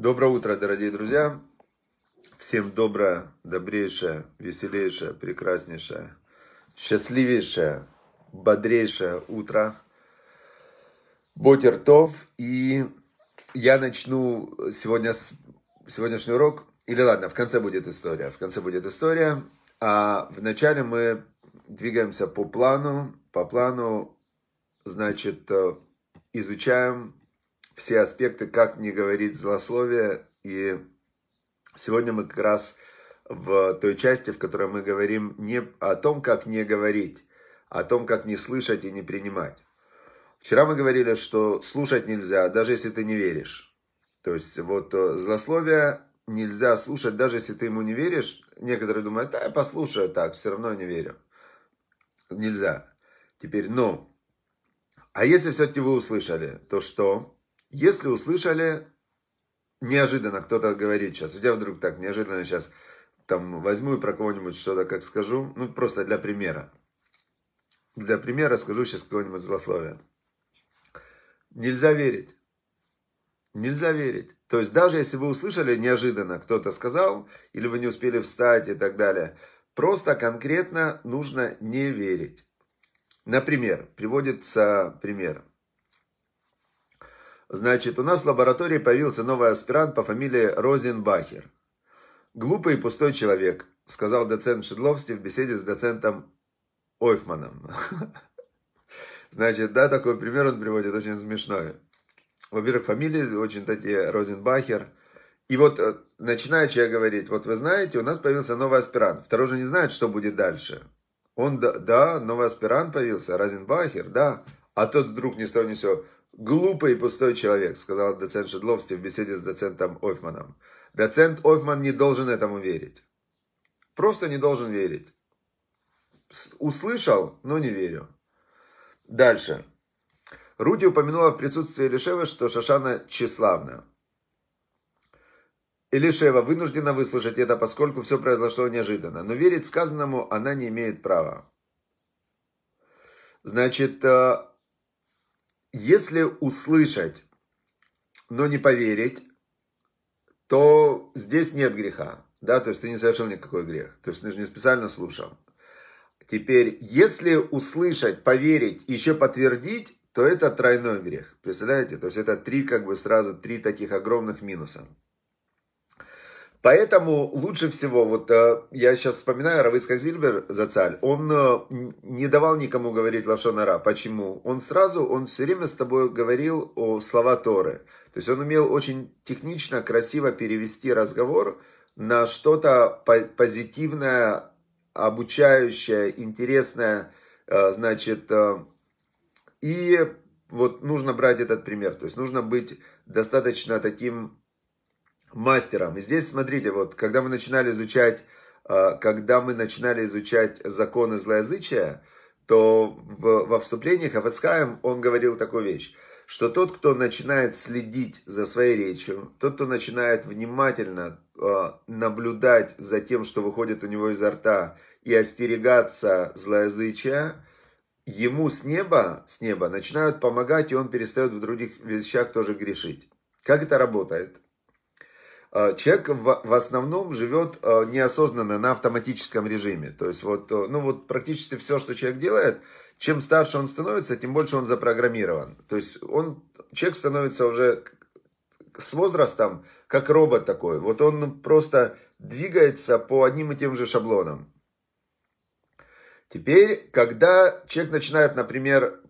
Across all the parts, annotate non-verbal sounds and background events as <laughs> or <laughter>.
Доброе утро, дорогие друзья. Всем доброе, добрейшее, веселейшее, прекраснейшее, счастливейшее, бодрейшее утро. Ботертов. И я начну сегодня с сегодняшний урок. Или ладно, в конце будет история. В конце будет история. А вначале мы двигаемся по плану. По плану, значит, э, изучаем все аспекты, как не говорить злословие. И сегодня мы как раз в той части, в которой мы говорим не о том, как не говорить, а о том, как не слышать и не принимать. Вчера мы говорили, что слушать нельзя, даже если ты не веришь. То есть вот э, злословие нельзя слушать, даже если ты ему не веришь. Некоторые думают, да, я послушаю так, все равно не верю. Нельзя. Теперь, но, а если все-таки вы услышали, то что? Если услышали, неожиданно кто-то говорит сейчас, у тебя вдруг так неожиданно сейчас, там, возьму и про кого-нибудь что-то как скажу, ну, просто для примера. Для примера скажу сейчас какое-нибудь злословие. Нельзя верить. Нельзя верить. То есть даже если вы услышали неожиданно, кто-то сказал, или вы не успели встать и так далее, просто конкретно нужно не верить. Например, приводится пример. Значит, у нас в лаборатории появился новый аспирант по фамилии Розенбахер. Глупый и пустой человек, сказал доцент Шедловский в беседе с доцентом Ойфманом. <laughs> Значит, да, такой пример он приводит, очень смешной. Во-первых, фамилия очень такие Розенбахер. И вот э, начинает человек говорить, вот вы знаете, у нас появился новый аспирант. Второй же не знает, что будет дальше. Он, да, да новый аспирант появился, Розенбахер, да. А тот вдруг ни с того ни сего, Глупый и пустой человек, сказал доцент Шедловский в беседе с доцентом Ойфманом. Доцент Ойфман не должен этому верить. Просто не должен верить. Услышал, но не верю. Дальше. Руди упомянула в присутствии Элишева, что Шашана тщеславна. Элишева вынуждена выслушать это, поскольку все произошло неожиданно. Но верить сказанному она не имеет права. Значит, э, если услышать, но не поверить, то здесь нет греха. Да, то есть ты не совершил никакой грех. То есть ты же не специально слушал. Теперь, если услышать, поверить, еще подтвердить, то это тройной грех. Представляете? То есть это три, как бы сразу, три таких огромных минуса. Поэтому лучше всего, вот э, я сейчас вспоминаю Равыцкак Зильбер за царь, он э, не давал никому говорить лошонара. Почему? Он сразу, он все время с тобой говорил о слова Торы. То есть он умел очень технично, красиво перевести разговор на что-то позитивное, обучающее, интересное, э, значит, и вот нужно брать этот пример. То есть нужно быть достаточно таким мастером. И здесь, смотрите, вот, когда мы начинали изучать, а, когда мы начинали изучать законы злоязычия, то в, во вступлениях Хафацхаем он говорил такую вещь, что тот, кто начинает следить за своей речью, тот, кто начинает внимательно э, наблюдать за тем, что выходит у него изо рта, и остерегаться злоязычия, ему с неба, с неба начинают помогать, и он перестает в других вещах тоже грешить. Как это работает? Э, человек в, в основном живет э, неосознанно на автоматическом режиме. То есть вот, э, ну вот практически все, что человек делает, чем старше он становится, тем больше он запрограммирован. То есть он, человек становится уже с возрастом как робот такой. Вот он просто двигается по одним и тем же шаблонам. Теперь, когда человек начинает, например,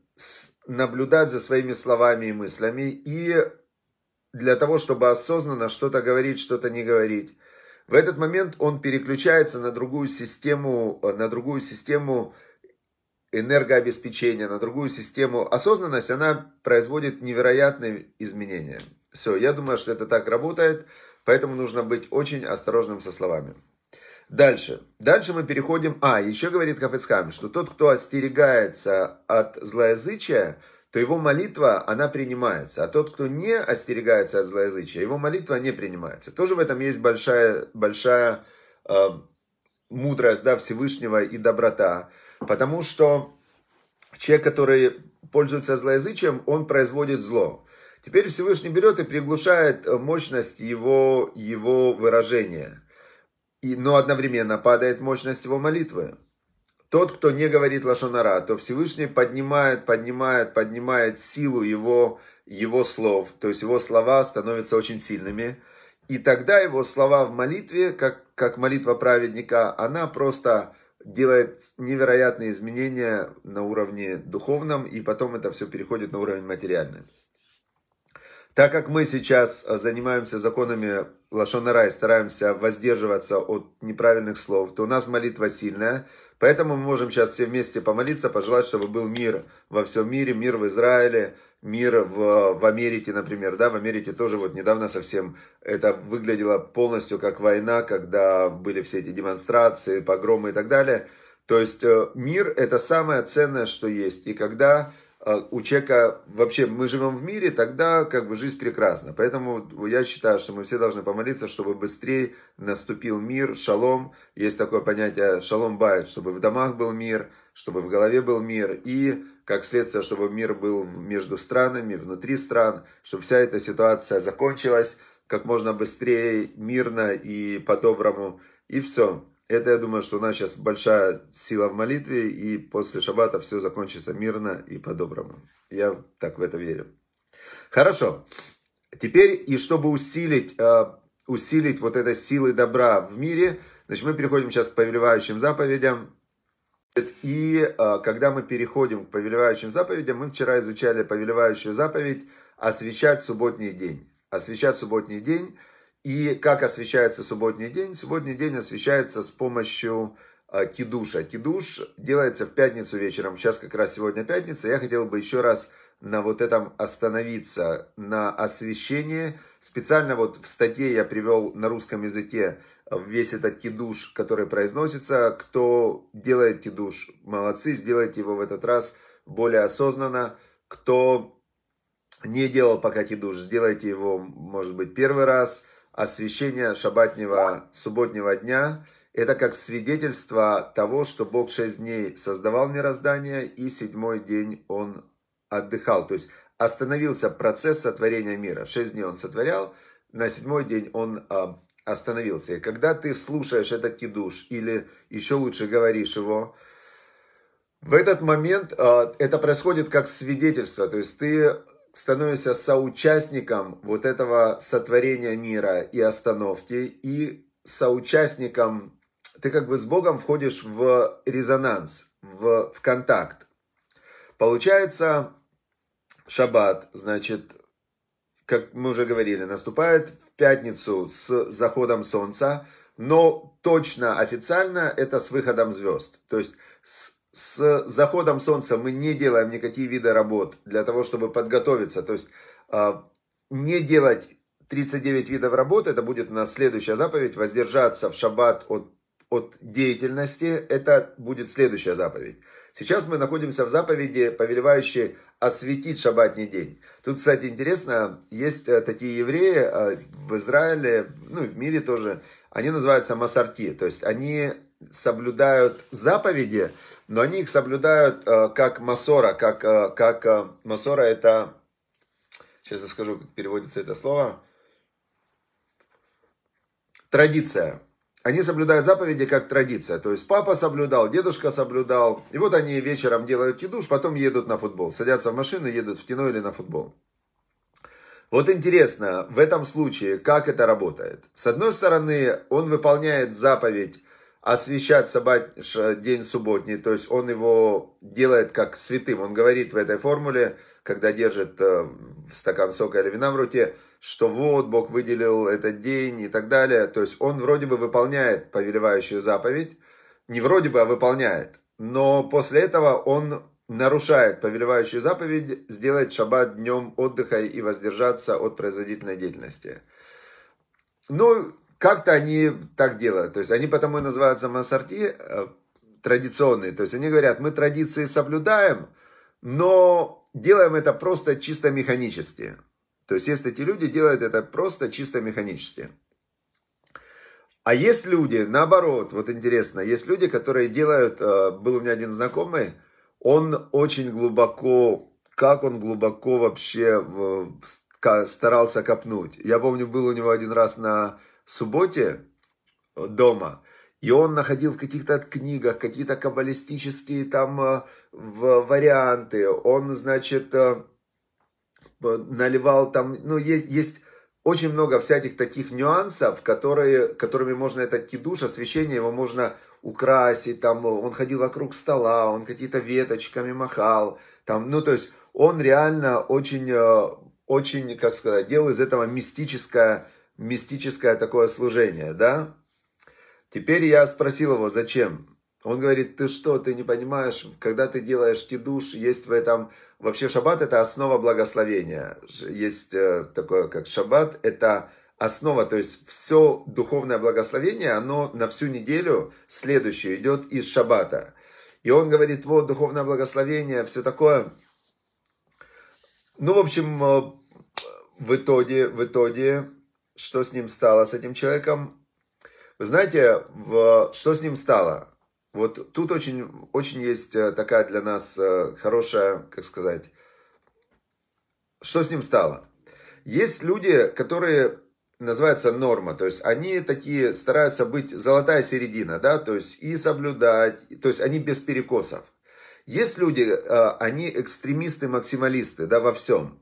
наблюдать за своими словами и мыслями и для того, чтобы осознанно что-то говорить, что-то не говорить. В этот момент он переключается на другую систему, на другую систему энергообеспечения, на другую систему. Осознанность, она производит невероятные изменения. Все, я думаю, что это так работает, поэтому нужно быть очень осторожным со словами. Дальше. Дальше мы переходим... А, еще говорит Хафецхам, что тот, кто остерегается от злоязычия, то его молитва, она принимается. А тот, кто не остерегается от злоязычия, его молитва не принимается. Тоже в этом есть большая, большая э, мудрость да, Всевышнего и доброта. Потому что человек, который пользуется злоязычием, он производит зло. Теперь Всевышний берет и приглушает мощность его, его выражения. И, но одновременно падает мощность его молитвы. Тот, кто не говорит лошонара, то Всевышний поднимает, поднимает, поднимает силу его, его слов. То есть его слова становятся очень сильными. И тогда его слова в молитве, как, как молитва праведника, она просто делает невероятные изменения на уровне духовном, и потом это все переходит на уровень материальный. Так как мы сейчас занимаемся законами Лашонара и стараемся воздерживаться от неправильных слов, то у нас молитва сильная, поэтому мы можем сейчас все вместе помолиться, пожелать, чтобы был мир во всем мире, мир в Израиле, мир в, в Америке, например, да, в Америке тоже вот недавно совсем это выглядело полностью как война, когда были все эти демонстрации, погромы и так далее. То есть э, мир это самое ценное, что есть. И когда у человека вообще мы живем в мире, тогда как бы жизнь прекрасна. Поэтому я считаю, что мы все должны помолиться, чтобы быстрее наступил мир, шалом. Есть такое понятие шалом бает, чтобы в домах был мир, чтобы в голове был мир. И как следствие, чтобы мир был между странами, внутри стран, чтобы вся эта ситуация закончилась как можно быстрее, мирно и по-доброму. И все. Это, я думаю, что у нас сейчас большая сила в молитве, и после шаббата все закончится мирно и по-доброму. Я так в это верю. Хорошо. Теперь, и чтобы усилить, э, усилить вот этой силы добра в мире, значит, мы переходим сейчас к повелевающим заповедям. И а, когда мы переходим к повелевающим заповедям, мы вчера изучали повелевающую заповедь освещать субботний день. Освещать субботний день. И как освещается субботний день? Субботний день освещается с помощью а, кидуша. Кидуш делается в пятницу вечером. Сейчас как раз сегодня пятница. Я хотел бы еще раз на вот этом остановиться, на освещении. Специально вот в статье я привел на русском языке весь этот кидуш, который произносится. Кто делает кидуш, молодцы, сделайте его в этот раз более осознанно. Кто не делал пока кидуш, сделайте его, может быть, первый раз. Освящение шабатнего субботнего дня – это как свидетельство того, что Бог шесть дней создавал мироздание, и седьмой день Он отдыхал. То есть остановился процесс сотворения мира. Шесть дней Он сотворял, на седьмой день Он а, остановился. И когда ты слушаешь этот кидуш, или еще лучше говоришь его, в этот момент а, это происходит как свидетельство. То есть ты становишься соучастником вот этого сотворения мира и остановки, и соучастником, ты как бы с Богом входишь в резонанс, в, в контакт. Получается, шаббат, значит, как мы уже говорили, наступает в пятницу с заходом солнца, но точно официально это с выходом звезд. То есть с, с заходом солнца мы не делаем никакие виды работ для того, чтобы подготовиться. То есть э, не делать 39 видов работ, это будет на следующая заповедь, воздержаться в шаббат от, от деятельности, это будет следующая заповедь. Сейчас мы находимся в заповеди, повелевающей осветить шаббатний день. Тут, кстати, интересно, есть э, такие евреи э, в Израиле, ну и в мире тоже, они называются масарти, то есть они соблюдают заповеди, но они их соблюдают э, как масора, как, как масора это, сейчас я скажу, как переводится это слово, традиция. Они соблюдают заповеди как традиция. То есть папа соблюдал, дедушка соблюдал. И вот они вечером делают кидуш, потом едут на футбол. Садятся в машину, едут в кино или на футбол. Вот интересно, в этом случае, как это работает? С одной стороны, он выполняет заповедь освещать собак день субботний, то есть он его делает как святым. Он говорит в этой формуле, когда держит э, стакан сока или вина в руке, что вот Бог выделил этот день и так далее. То есть он вроде бы выполняет повелевающую заповедь, не вроде бы, а выполняет. Но после этого он нарушает повелевающую заповедь сделать шаббат днем отдыха и воздержаться от производительной деятельности. Ну, как-то они так делают. То есть они потому и называются масарти э, традиционные. То есть они говорят, мы традиции соблюдаем, но делаем это просто чисто механически. То есть есть эти люди, делают это просто чисто механически. А есть люди, наоборот, вот интересно, есть люди, которые делают, э, был у меня один знакомый, он очень глубоко, как он глубоко вообще старался копнуть. Я помню, был у него один раз на субботе дома, и он находил в каких-то книгах какие-то каббалистические там э, варианты. Он, значит, э, наливал там, ну, есть, есть очень много всяких таких нюансов, которые, которыми можно этот кидуш, освещение его можно украсить, там, он ходил вокруг стола, он какие-то веточками махал, там, ну, то есть, он реально очень, э, очень, как сказать, делал из этого мистическое, мистическое такое служение, да. Теперь я спросил его, зачем? Он говорит, ты что, ты не понимаешь, когда ты делаешь кидуш, есть в этом... Вообще шаббат это основа благословения. Есть э, такое, как шаббат, это основа, то есть все духовное благословение, оно на всю неделю следующее идет из шаббата. И он говорит, вот духовное благословение, все такое. Ну, в общем, э, в итоге, в итоге, что с ним стало, с этим человеком? Вы знаете, в, что с ним стало? Вот тут очень, очень есть э, такая для нас э, хорошая, как сказать, что с ним стало? Есть люди, которые называется норма, то есть они такие стараются быть золотая середина, да, то есть и соблюдать, то есть они без перекосов. Есть люди, э, они экстремисты-максималисты, да, во всем.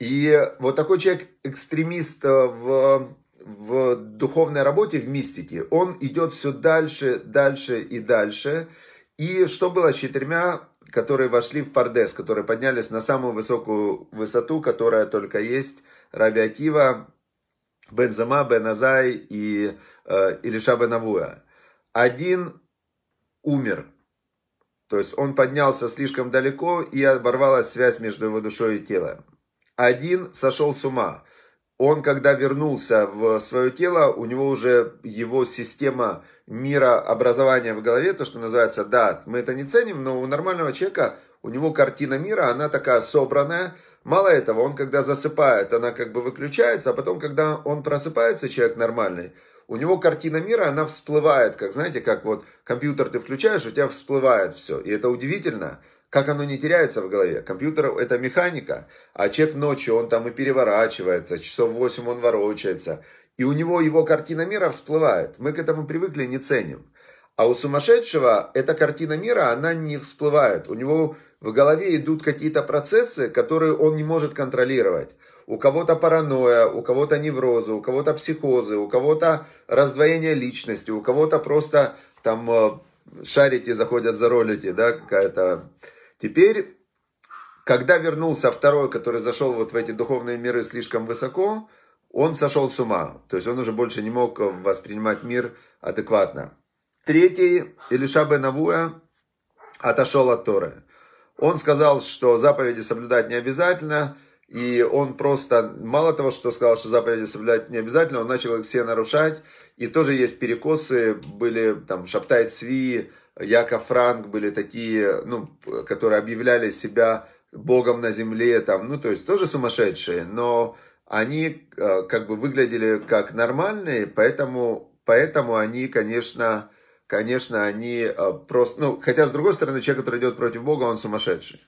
И вот такой человек, экстремист в в духовной работе, в мистике, он идет все дальше, дальше и дальше. И что было с четырьмя, которые вошли в Пардес, которые поднялись на самую высокую высоту, которая только есть, Раби Акива, Бензама, Беназай и э, Илиша Бенавуя. Один умер, то есть он поднялся слишком далеко и оборвалась связь между его душой и телом. Один сошел с ума он, когда вернулся в свое тело, у него уже его система мира образования в голове, то, что называется дат, мы это не ценим, но у нормального человека, у него картина мира, она такая собранная. Мало этого, он когда засыпает, она как бы выключается, а потом, когда он просыпается, человек нормальный, у него картина мира, она всплывает, как, знаете, как вот компьютер ты включаешь, у тебя всплывает все. И это удивительно. Как оно не теряется в голове? Компьютер это механика, а человек ночью, он там и переворачивается, часов 8 он ворочается, и у него его картина мира всплывает. Мы к этому привыкли, не ценим. А у сумасшедшего эта картина мира, она не всплывает. У него в голове идут какие-то процессы, которые он не может контролировать. У кого-то паранойя, у кого-то неврозы, у кого-то психозы, у кого-то раздвоение личности, у кого-то просто там э, шарики заходят за ролики, да, какая-то Теперь, когда вернулся второй, который зашел вот в эти духовные миры слишком высоко, он сошел с ума. То есть он уже больше не мог воспринимать мир адекватно. Третий, Илиша бен отошел от Торы. Он сказал, что заповеди соблюдать не обязательно, и он просто, мало того, что сказал, что заповеди соблюдать не обязательно, он начал их все нарушать. И тоже есть перекосы, были там Шаптай Цви, Яков Франк были такие, ну, которые объявляли себя богом на земле, там, ну, то есть тоже сумасшедшие, но они э, как бы выглядели как нормальные, поэтому, поэтому они, конечно, конечно, они э, просто, ну, хотя с другой стороны, человек, который идет против Бога, он сумасшедший.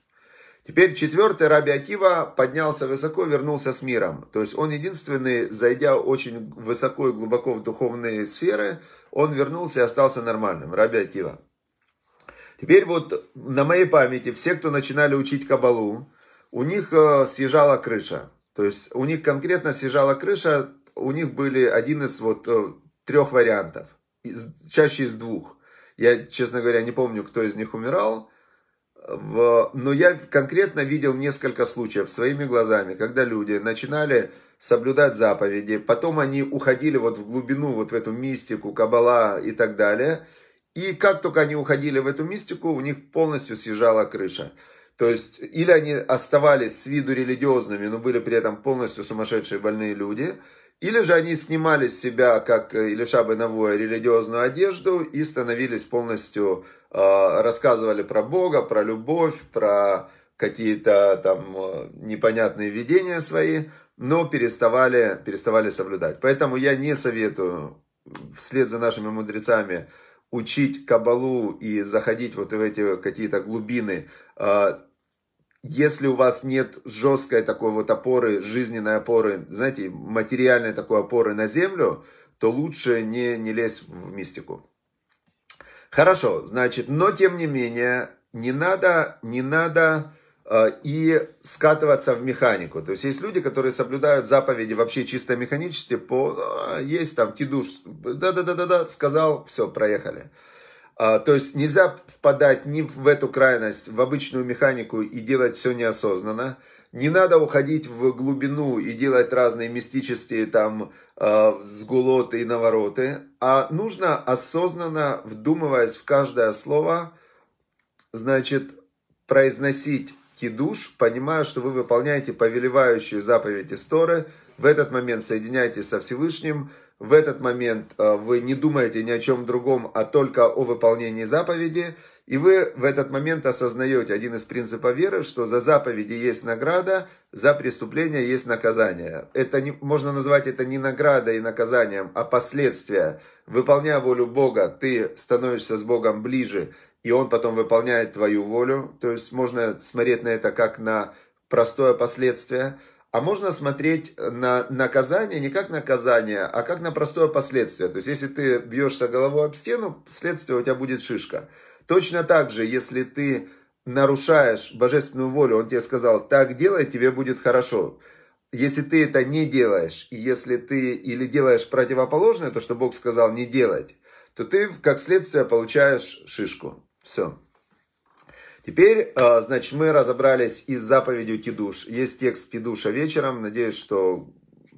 Теперь четвертый Раби Акива поднялся высоко, вернулся с миром. То есть он единственный, зайдя очень высоко и глубоко в духовные сферы, он вернулся и остался нормальным. Раби Акива. Теперь вот на моей памяти все, кто начинали учить Кабалу, у них э, съезжала крыша. То есть у них конкретно съезжала крыша, у них были один из вот э, трех вариантов, чаще из двух. Я, честно говоря, не помню, кто из них умирал, но я конкретно видел несколько случаев своими глазами, когда люди начинали соблюдать заповеди, потом они уходили вот в глубину, вот в эту мистику, кабала и так далее – и как только они уходили в эту мистику, у них полностью съезжала крыша. То есть, или они оставались с виду религиозными, но были при этом полностью сумасшедшие больные люди, или же они снимали с себя, как Илиша Беновое, религиозную одежду и становились полностью, э, рассказывали про Бога, про любовь, про какие-то там э, непонятные видения свои, но переставали, переставали соблюдать. Поэтому я не советую вслед за нашими мудрецами учить кабалу и заходить вот в эти какие-то глубины, а, если у вас нет жесткой такой вот опоры, жизненной опоры, знаете, материальной такой опоры на землю, то лучше не, не лезть в мистику. Хорошо, значит, но тем не менее, не надо, не надо э, и скатываться в механику. То есть есть люди, которые соблюдают заповеди вообще чисто механически, по, э, есть там кидуш, да-да-да-да, сказал, все, проехали. А, то есть нельзя впадать ни в эту крайность, в обычную механику и делать все неосознанно. Не надо уходить в глубину и делать разные мистические там э, сгулоты и навороты, а нужно осознанно, вдумываясь в каждое слово, значит, произносить кидуш, понимая, что вы выполняете повелевающую заповедь истории, в этот момент соединяйтесь со Всевышним, в этот момент э, вы не думаете ни о чем другом, а только о выполнении заповеди, и вы в этот момент осознаете один из принципов веры, что за заповеди есть награда, за преступление есть наказание. Это не, можно назвать это не наградой и наказанием, а последствия. Выполняя волю Бога, ты становишься с Богом ближе, и Он потом выполняет твою волю. То есть можно смотреть на это как на простое последствие – а можно смотреть на наказание не как наказание, а как на простое последствие. То есть, если ты бьешься головой об стену, следствие у тебя будет шишка. Точно так же, если ты нарушаешь божественную волю, он тебе сказал, так делай, тебе будет хорошо. Если ты это не делаешь, и если ты или делаешь противоположное, то, что Бог сказал не делать, то ты, как следствие, получаешь шишку. Все. Теперь, а, значит, мы разобрались и с заповедью Кидуш. Есть текст Кидуша вечером. Надеюсь, что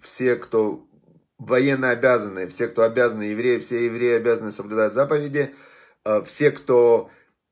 все, кто военно обязаны, все, кто обязаны евреи, все евреи обязаны соблюдать заповеди. А, все, кто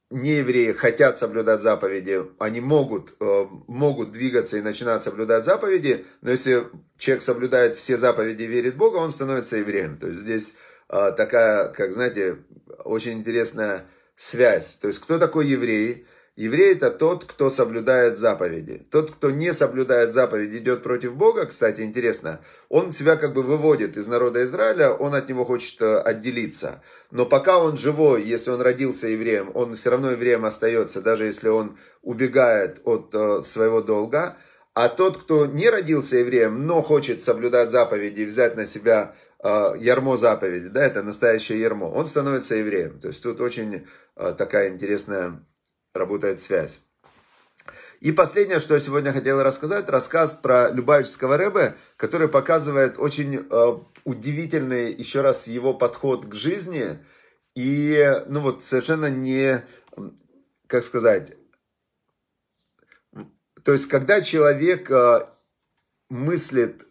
не евреи, хотят соблюдать заповеди, они могут, а, могут двигаться и начинать соблюдать заповеди, но если человек соблюдает все заповеди и верит в Бога, он становится евреем. То есть здесь такая, как знаете, очень интересная связь. То есть кто такой еврей? Еврей это тот, кто соблюдает заповеди. Тот, кто не соблюдает заповеди, идет против Бога, кстати, интересно, он себя как бы выводит из народа Израиля, он от него хочет э, отделиться. Но пока он живой, если он родился евреем, он все равно евреем остается, даже если он убегает от э, своего долга. А тот, кто не родился евреем, но хочет соблюдать заповеди и взять на себя э, ярмо заповеди, да, это настоящее ярмо, он становится евреем. То есть тут очень такая интересная работает связь. И последнее, что я сегодня хотел рассказать, рассказ про Любавического Рэбе, который показывает очень э, удивительный, еще раз, его подход к жизни. И, ну вот, совершенно не, как сказать, то есть, когда человек э, мыслит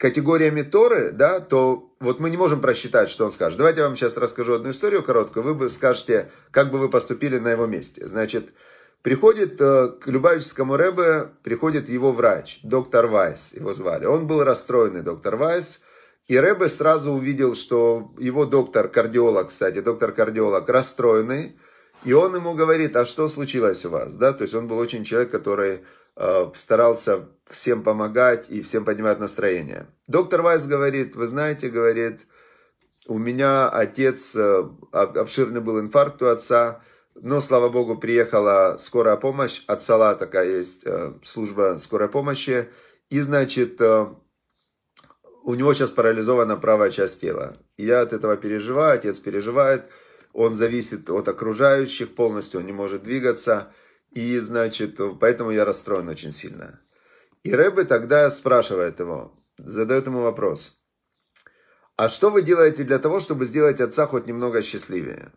категориями Торы, да, то вот мы не можем просчитать, что он скажет. Давайте я вам сейчас расскажу одну историю короткую, вы бы скажете, как бы вы поступили на его месте. Значит, приходит э, к Любавическому Рэбе, приходит его врач, доктор Вайс, его звали. Он был расстроенный, доктор Вайс, и Рэбе сразу увидел, что его доктор, кардиолог, кстати, доктор-кардиолог, расстроенный, и он ему говорит, а что случилось у вас, да, то есть он был очень человек, который Э, старался всем помогать и всем поднимать настроение. Доктор Вайс говорит, вы знаете, говорит, у меня отец, э, обширный был инфаркт у отца, но, слава богу, приехала скорая помощь, от Сала такая есть э, служба скорой помощи, и, значит, у него сейчас парализована правая часть тела. я от этого переживаю, отец переживает, он зависит от окружающих полностью, он не может двигаться, и, значит, поэтому я расстроен очень сильно. И Рэбе тогда спрашивает его, задает ему вопрос. А что вы делаете для того, чтобы сделать отца хоть немного счастливее?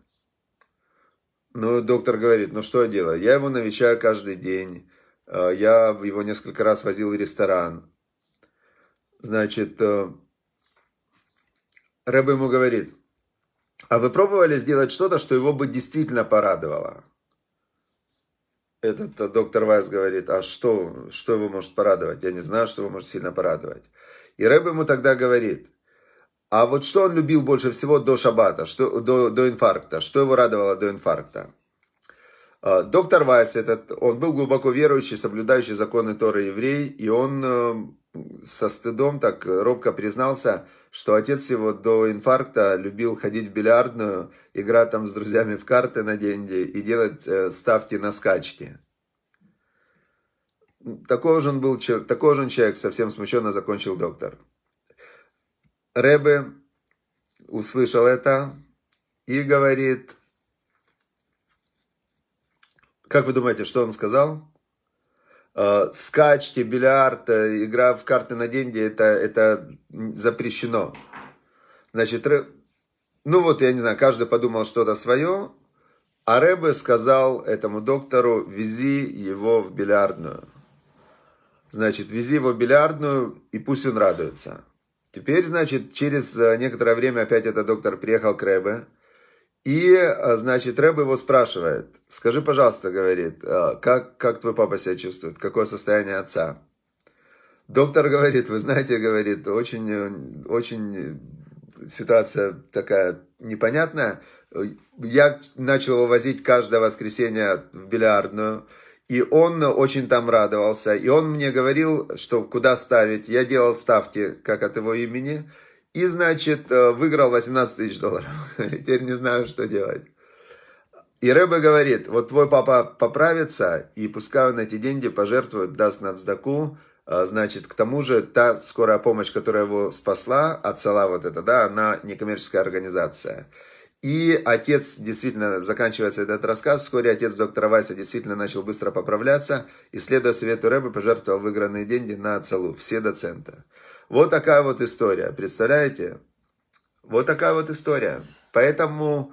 Ну, доктор говорит, ну что я делаю? Я его навещаю каждый день. Э, я его несколько раз возил в ресторан. Значит, э, Рэбе ему говорит, а вы пробовали сделать что-то, что его бы действительно порадовало? этот доктор Вайс говорит, а что, что его может порадовать? Я не знаю, что его может сильно порадовать. И Рэб ему тогда говорит, а вот что он любил больше всего до шабата, что, до, до инфаркта, что его радовало до инфаркта? А, доктор Вайс, этот, он был глубоко верующий, соблюдающий законы Торы еврей, и он э, со стыдом так робко признался, что отец его до инфаркта любил ходить в бильярдную, играть там с друзьями в карты на деньги и делать э, ставки на скачки. Такой же он был, такой же он человек, совсем смущенно закончил доктор. Рэбе услышал это и говорит, как вы думаете, что он сказал? Э, скачки, бильярд, э, игра в карты на деньги, это, это запрещено. Значит, ну вот, я не знаю, каждый подумал что-то свое, а Рэбе сказал этому доктору, вези его в бильярдную. Значит, вези его в бильярдную, и пусть он радуется. Теперь, значит, через э, некоторое время опять этот доктор приехал к Рэбе, и, э, значит, Рэб его спрашивает, скажи, пожалуйста, говорит, э, как, как твой папа себя чувствует, какое состояние отца? Доктор говорит, вы знаете, говорит, очень, очень ситуация такая непонятная. Я начал его возить каждое воскресенье в бильярдную, и он очень там радовался. И он мне говорил, что куда ставить. Я делал ставки, как от его имени. И, значит, э, выиграл 18 тысяч долларов. <laughs> Теперь не знаю, что делать. И Рэбе говорит, вот твой папа поправится, и пускай он эти деньги пожертвует, даст на цдаку, э, значит, к тому же та скорая помощь, которая его спасла, отцела вот это, да, она некоммерческая организация. И отец, действительно, заканчивается этот рассказ, вскоре отец доктора Вайса действительно начал быстро поправляться, и, следуя совету Рэбе, пожертвовал выигранные деньги на отцелу, все до цента. Вот такая вот история, представляете? Вот такая вот история. Поэтому,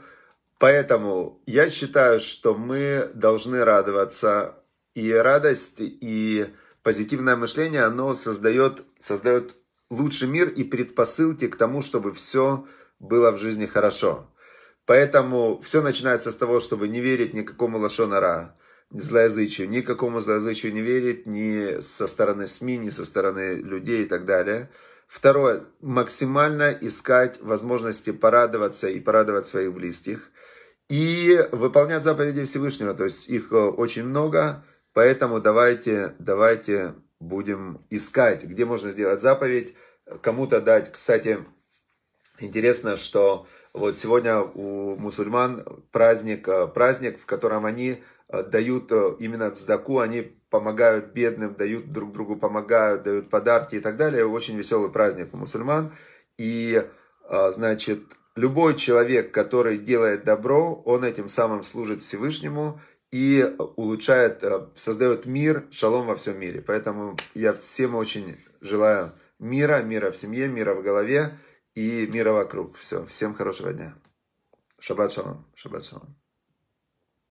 поэтому я считаю, что мы должны радоваться. И радость, и позитивное мышление, оно создает, создает лучший мир и предпосылки к тому, чтобы все было в жизни хорошо. Поэтому все начинается с того, чтобы не верить никакому лошонара, злоязычию, никакому злоязычию не верить ни со стороны СМИ, ни со стороны людей и так далее. Второе, максимально искать возможности порадоваться и порадовать своих близких. И выполнять заповеди Всевышнего, то есть их э, очень много, поэтому давайте, давайте будем искать, где можно сделать заповедь, кому-то дать. Кстати, интересно, что вот сегодня у мусульман праздник, э, праздник, в котором они дают э, именно цдаку, они помогают бедным, дают друг другу, помогают, дают подарки и так далее. Очень веселый праздник у мусульман. И, э, значит, любой человек, который делает добро, он этим самым служит Всевышнему и улучшает, создает мир, шалом во всем мире. Поэтому я всем очень желаю мира, мира в семье, мира в голове и мира вокруг. Все, всем хорошего дня. Шаббат шалом, шаббат шалом.